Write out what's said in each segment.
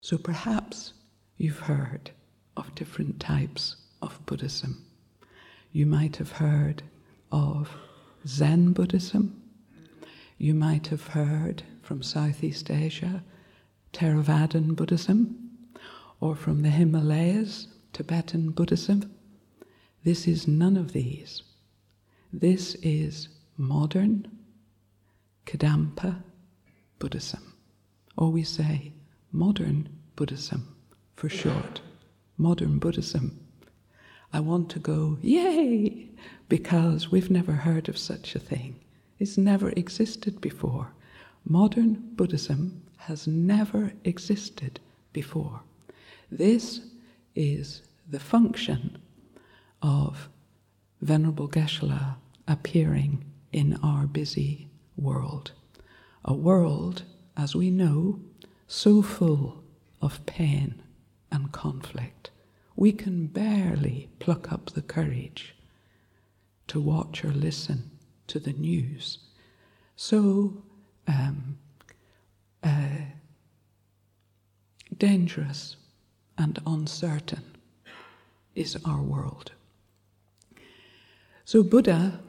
So perhaps you've heard of different types of Buddhism. You might have heard of Zen Buddhism. You might have heard from Southeast Asia, Theravadan Buddhism, or from the Himalayas, Tibetan Buddhism. This is none of these. This is modern Kadampa Buddhism, or we say modern Buddhism for short. Modern Buddhism. I want to go, yay, because we've never heard of such a thing. It's never existed before. Modern Buddhism has never existed before. This is the function of Venerable Geshe-la appearing in our busy world. A world, as we know, so full of pain and conflict. We can barely pluck up the courage to watch or listen to the news. So um, uh, dangerous and uncertain is our world. So Buddha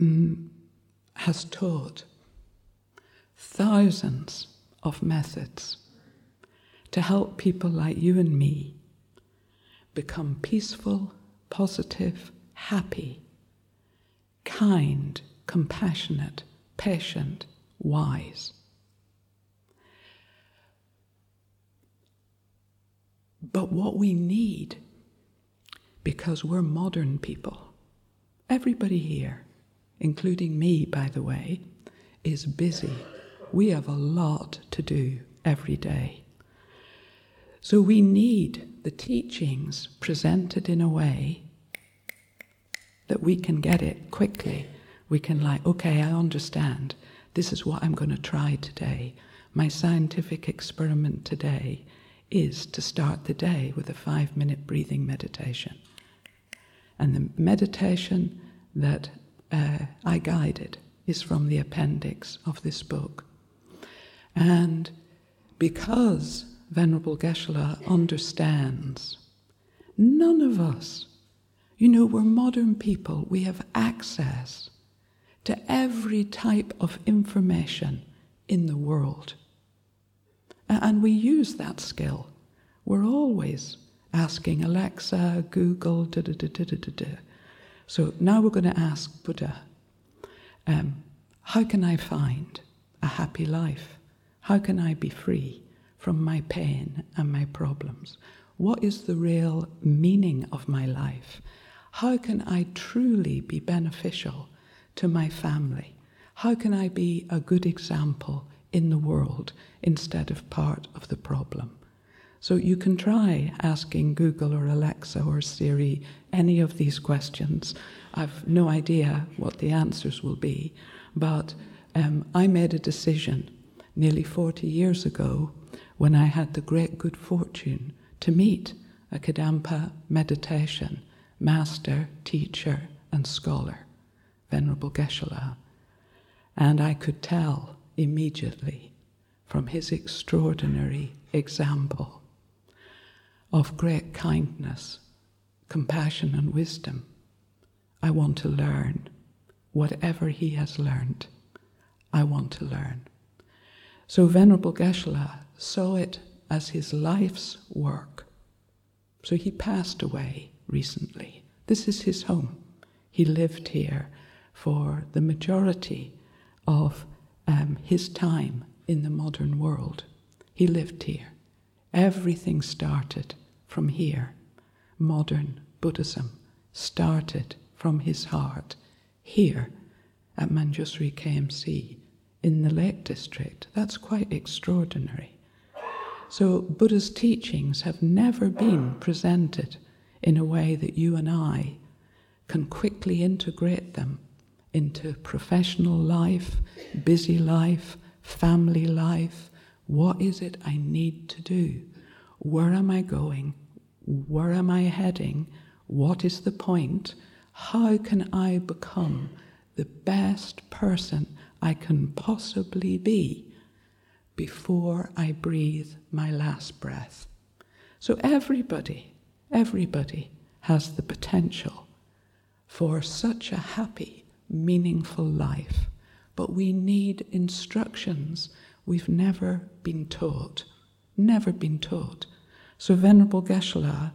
mm, has taught thousands of methods to help people like you and me become peaceful, positive, happy, kind, compassionate, patient, wise. But what we need, because we're modern people, everybody here, including me, by the way, is busy. We have a lot to do every day. So we need the teachings presented in a way that we can get it quickly. We can, like, okay, I understand. This is what I'm going to try today. My scientific experiment today is to start the day with a five minute breathing meditation. And the meditation that uh, I guided is from the appendix of this book. And because Venerable Geshe-la understands, none of us, you know, we're modern people, we have access to every type of information in the world. And we use that skill. We're always asking Alexa, Google, da da da da da da. da. So now we're going to ask Buddha, um, how can I find a happy life? How can I be free from my pain and my problems? What is the real meaning of my life? How can I truly be beneficial to my family? How can I be a good example in the world instead of part of the problem? So you can try asking Google or Alexa or Siri any of these questions. I've no idea what the answers will be, but um, I made a decision nearly 40 years ago when I had the great good fortune to meet a Kadampa meditation master, teacher, and scholar, Venerable Geshe-la. And I could tell immediately from his extraordinary example of great kindness, compassion, and wisdom. I want to learn whatever he has learned. I want to learn. So Venerable Geshe-la saw it as his life's work. So he passed away recently. This is his home. He lived here for the majority of um, his time in the modern world. He lived here. Everything started from here. Modern Buddhism started from his heart here at Manjushri KMC in the Lake District. That's quite extraordinary. So, Buddha's teachings have never been presented in a way that you and I can quickly integrate them into professional life, busy life, family life. What is it I need to do? Where am I going? Where am I heading? What is the point? How can I become the best person I can possibly be? before I breathe my last breath. So everybody, everybody has the potential for such a happy, meaningful life. But we need instructions we've never been taught. Never been taught. So Venerable Geshe-la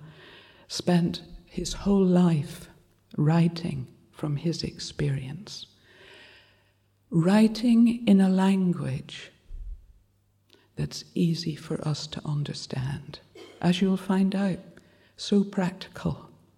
spent his whole life writing from his experience. Writing in a language that's easy for us to understand. As you'll find out, so practical